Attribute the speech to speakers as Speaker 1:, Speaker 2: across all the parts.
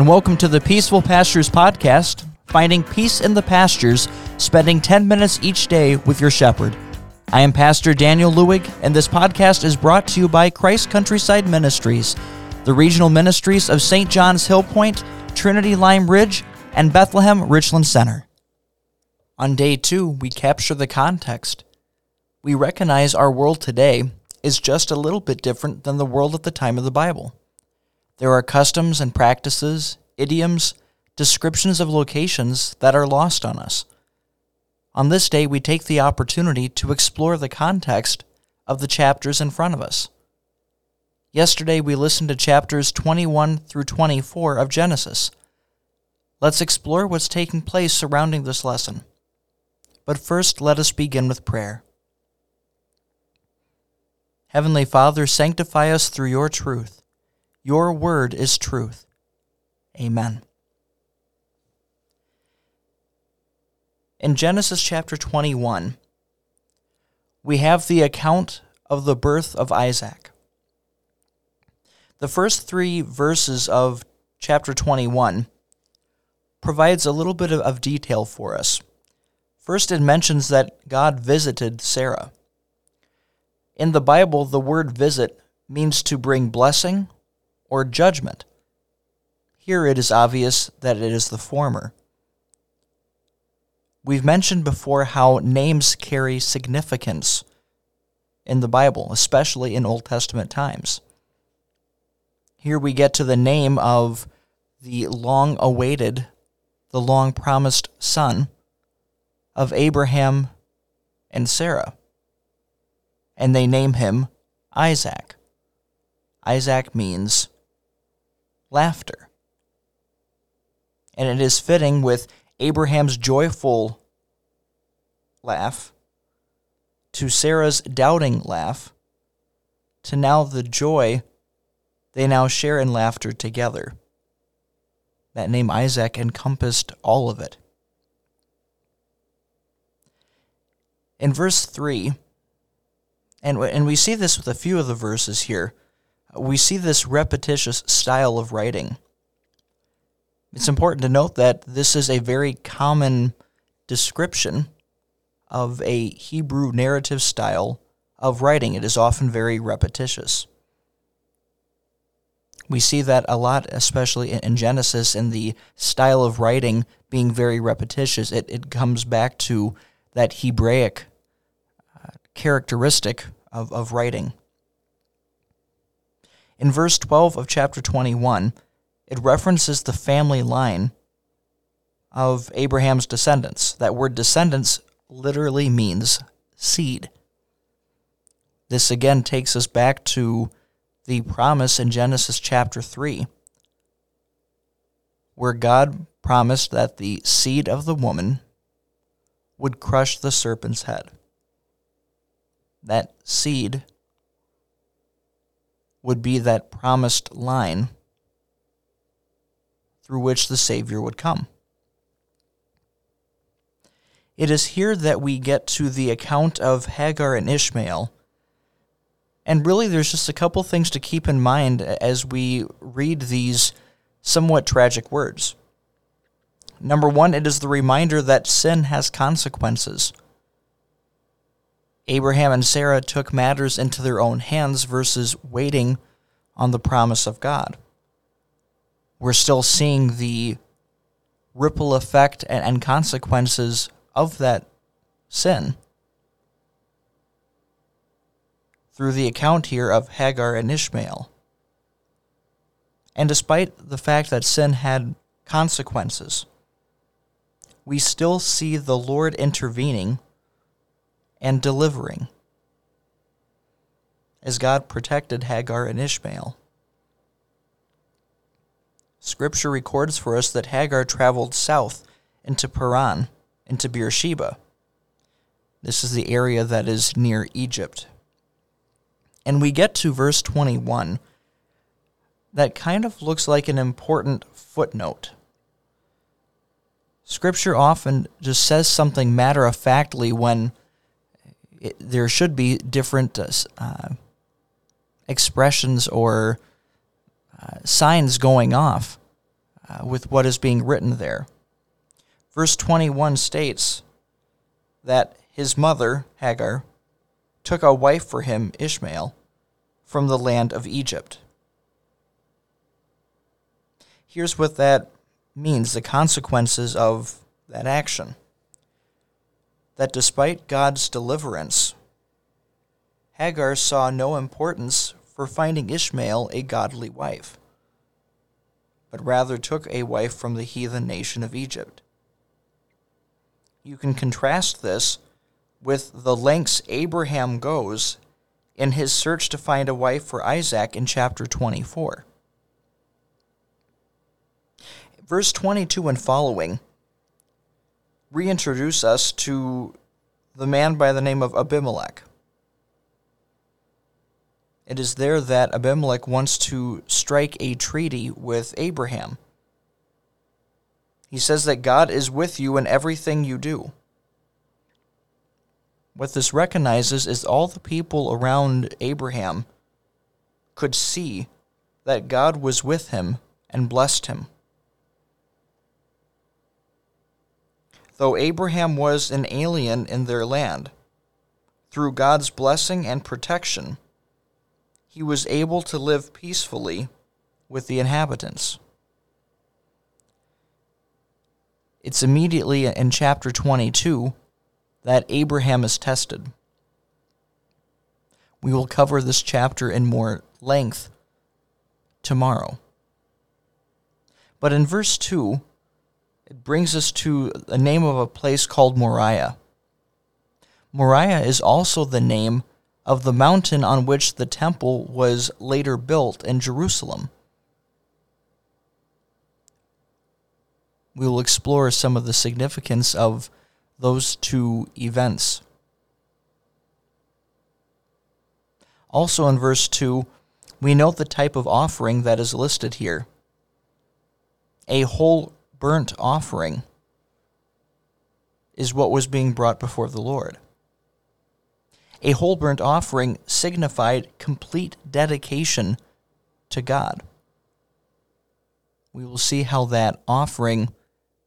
Speaker 1: and welcome to the Peaceful Pastures Podcast, finding peace in the pastures, spending 10 minutes each day with your shepherd. I am Pastor Daniel Lewig, and this podcast is brought to you by Christ Countryside Ministries, the regional ministries of St. John's Hillpoint, Trinity Lime Ridge, and Bethlehem Richland Center. On day two, we capture the context. We recognize our world today is just a little bit different than the world at the time of the Bible. There are customs and practices, idioms, descriptions of locations that are lost on us. On this day, we take the opportunity to explore the context of the chapters in front of us. Yesterday, we listened to chapters 21 through 24 of Genesis. Let's explore what's taking place surrounding this lesson. But first, let us begin with prayer. Heavenly Father, sanctify us through your truth. Your word is truth. Amen. In Genesis chapter 21, we have the account of the birth of Isaac. The first three verses of chapter 21 provides a little bit of, detail for us. First, it mentions that God visited Sarah. In the Bible, the word visit means to bring blessing or judgment. Here it is obvious that it is the former. We've mentioned before how names carry significance in the Bible, especially in Old Testament times. Here we get to the name of the long awaited, the long promised son of Abraham and Sarah and they name him Isaac. Isaac means laughter. And it is fitting with Abraham's joyful laugh to Sarah's doubting laugh to now the joy they now share in laughter together. That name Isaac encompassed all of it. In verse 3, and and we see this with a few of the verses here. We see this repetitious style of writing. It's important to note that this is a very common description of a Hebrew narrative style of writing. It is often very repetitious. We see that a lot, especially in Genesis, in the style of writing being very repetitious. It, it comes back to that Hebraic uh, characteristic of, of writing. In verse 12 of chapter 21, it references the family line of Abraham's descendants. That word descendants literally means seed. This again takes us back to the promise in Genesis chapter 3, where God promised that the seed of the woman would crush the serpent's head that seed would be that promised line through which the Savior would come. It is here that we get to the account of Hagar and Ishmael. And really, there's just a couple things to keep in mind as we read these somewhat tragic words. Number one, it is the reminder that sin has consequences. Abraham and Sarah took matters into their own hands versus waiting on the promise of God. We're still seeing the ripple effect and, consequences of that sin through the account here of Hagar and Ishmael. And despite the fact that sin had consequences, we still see the Lord intervening and delivering. As God protected Hagar and Ishmael. Scripture records for us that Hagar traveled south into Paran, into Beersheba. This is the area that is near Egypt. And we get to verse 21 that kind of looks like an important footnote. Scripture often just says something matter of factly when it, there should be different uh, uh, expressions or signs going off uh, with what is being written there. Verse 21 states that his mother, Hagar, took a wife for him, Ishmael, from the land of Egypt. Here's what that means the consequences of that action. That despite God's deliverance, Hagar saw no importance for finding Ishmael a godly wife, but rather took a wife from the heathen nation of Egypt. You can contrast this with the lengths Abraham goes in his search to find a wife for Isaac in chapter 24. Verse 22 and following reintroduce us to the man by the name of Abimelech. It is there that Abimelech wants to strike a treaty with Abraham. He says that God is with you in everything you do. What this recognizes is all the people around Abraham could see that God was with him and blessed him. Though Abraham was an alien in their land, through God's blessing and protection, he was able to live peacefully with the inhabitants. It's immediately in chapter 22 that Abraham is tested. We will cover this chapter in more length tomorrow. But in verse 2, it brings us to the name of a place called Moriah. Moriah is also the name of the mountain on which the temple was later built in Jerusalem. We will explore some of the significance of those two events. Also in verse 2, we note the type of offering that is listed here a whole burnt offering is what was being brought before the Lord. A whole burnt offering signified complete dedication to God. We will see how that offering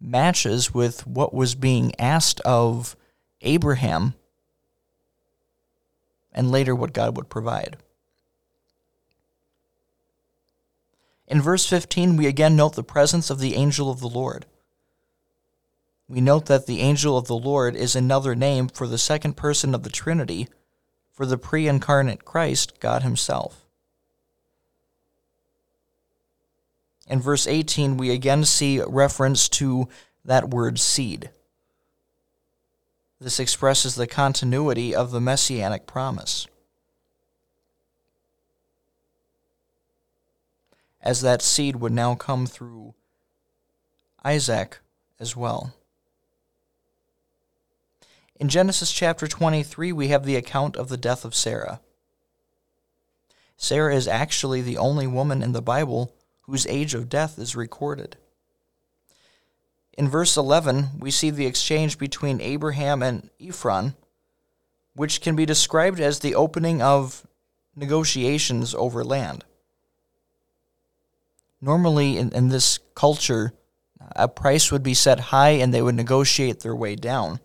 Speaker 1: matches with what was being asked of Abraham and later what God would provide. In verse 15, we again note the presence of the angel of the Lord. We note that the angel of the Lord is another name for the second person of the Trinity, for the pre incarnate Christ, God Himself. In verse 18, we again see reference to that word seed. This expresses the continuity of the messianic promise. As that seed would now come through Isaac as well. In Genesis chapter 23, we have the account of the death of Sarah. Sarah is actually the only woman in the Bible whose age of death is recorded. In verse 11, we see the exchange between Abraham and Ephron, which can be described as the opening of negotiations over land. Normally, in, in this culture, a price would be set high and they would negotiate their way down.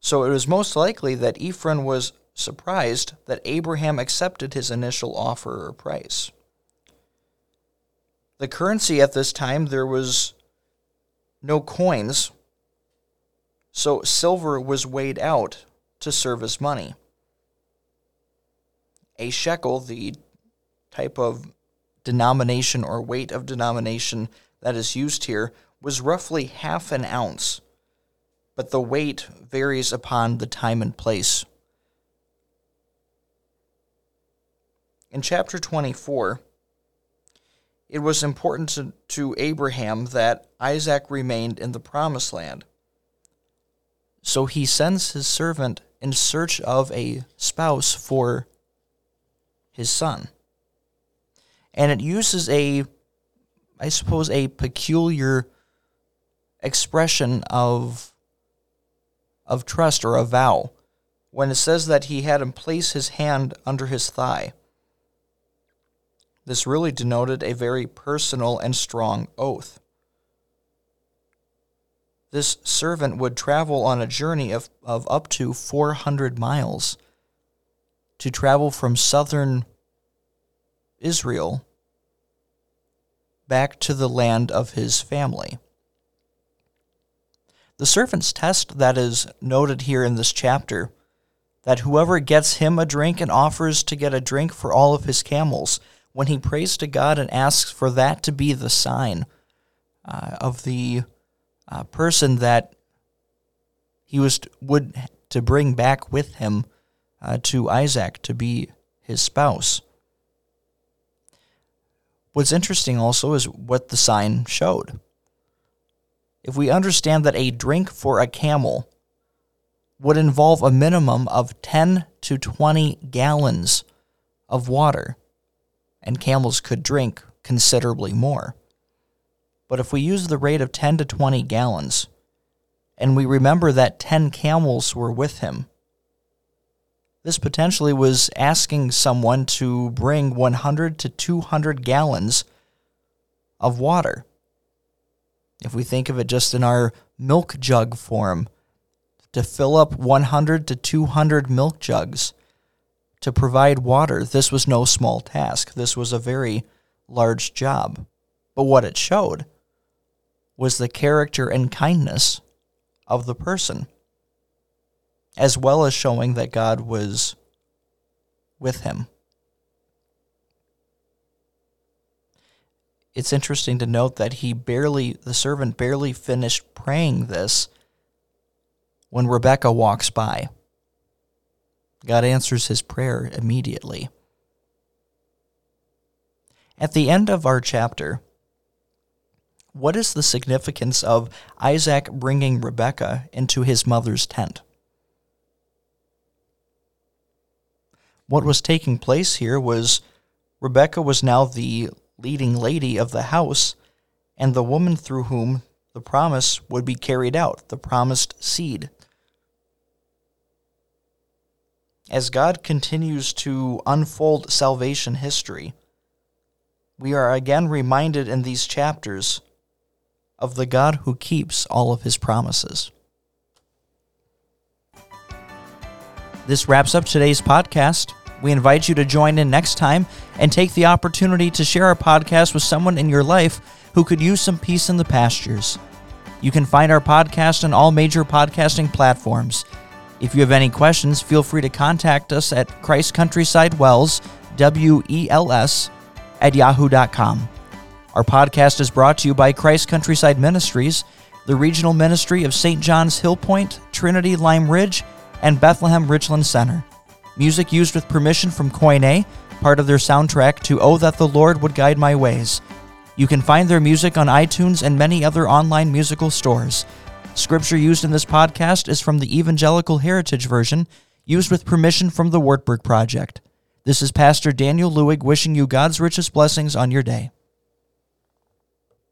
Speaker 1: So it was most likely that Ephron was surprised that Abraham accepted his initial offer or price. The currency at this time, there was no coins, so silver was weighed out to serve as money. A shekel, the type of denomination or weight of denomination that is used here, was roughly half an ounce, but the weight varies upon the time and place. In chapter 24, it was important to, to Abraham that Isaac remained in the promised land. So he sends his servant in search of a spouse for his son. And it uses a, I suppose, a peculiar expression of, of trust or a vow when it says that he had him place his hand under his thigh. This really denoted a very personal and strong oath. This servant would travel on a journey of, of up to 400 miles to travel from southern Israel back to the land of his family. The servant's test that is noted here in this chapter that whoever gets him a drink and offers to get a drink for all of his camels, when he prays to God and asks for that to be the sign uh, of the uh, person that he was would to bring back with him uh, to Isaac to be his spouse. What's interesting also is what the sign showed. If we understand that a drink for a camel would involve a minimum of 10 to 20 gallons of water, and camels could drink considerably more. But if we use the rate of 10 to 20 gallons, and we remember that 10 camels were with him, this potentially was asking someone to bring 100 to 200 gallons of water. If we think of it just in our milk jug form, to fill up 100 to 200 milk jugs to provide water, this was no small task. This was a very large job. But what it showed was the character and kindness of the person, as well as showing that God was with him. It's interesting to note that he barely, the servant barely finished praying this when Rebekah walks by. God answers his prayer immediately. At the end of our chapter, what is the significance of Isaac bringing Rebekah into his mother's tent? What was taking place here was Rebekah was now the leading lady of the house and the woman through whom the promise would be carried out, the promised seed. As God continues to unfold salvation history, we are again reminded in these chapters of the God who keeps all of his promises. This wraps up today's podcast. We invite you to join in next time and take the opportunity to share our podcast with someone in your life who could use some peace in the pastures. You can find our podcast on all major podcasting platforms. If you have any questions, feel free to contact us at Christ Countryside Wels, W E L S, at yahoo.com. Our podcast is brought to you by Christ Countryside Ministries, the regional ministry of St. John's Hillpoint, Trinity Lime Ridge, and Bethlehem Richland Center. Music used with permission from Koine, part of their soundtrack to Oh That the Lord Would Guide My Ways. You can find their music on iTunes and many other online musical stores. Scripture used in this podcast is from the Evangelical Heritage Version, used with permission from the Wartburg Project. This is Pastor Daniel Lewig wishing you God's richest blessings on your day.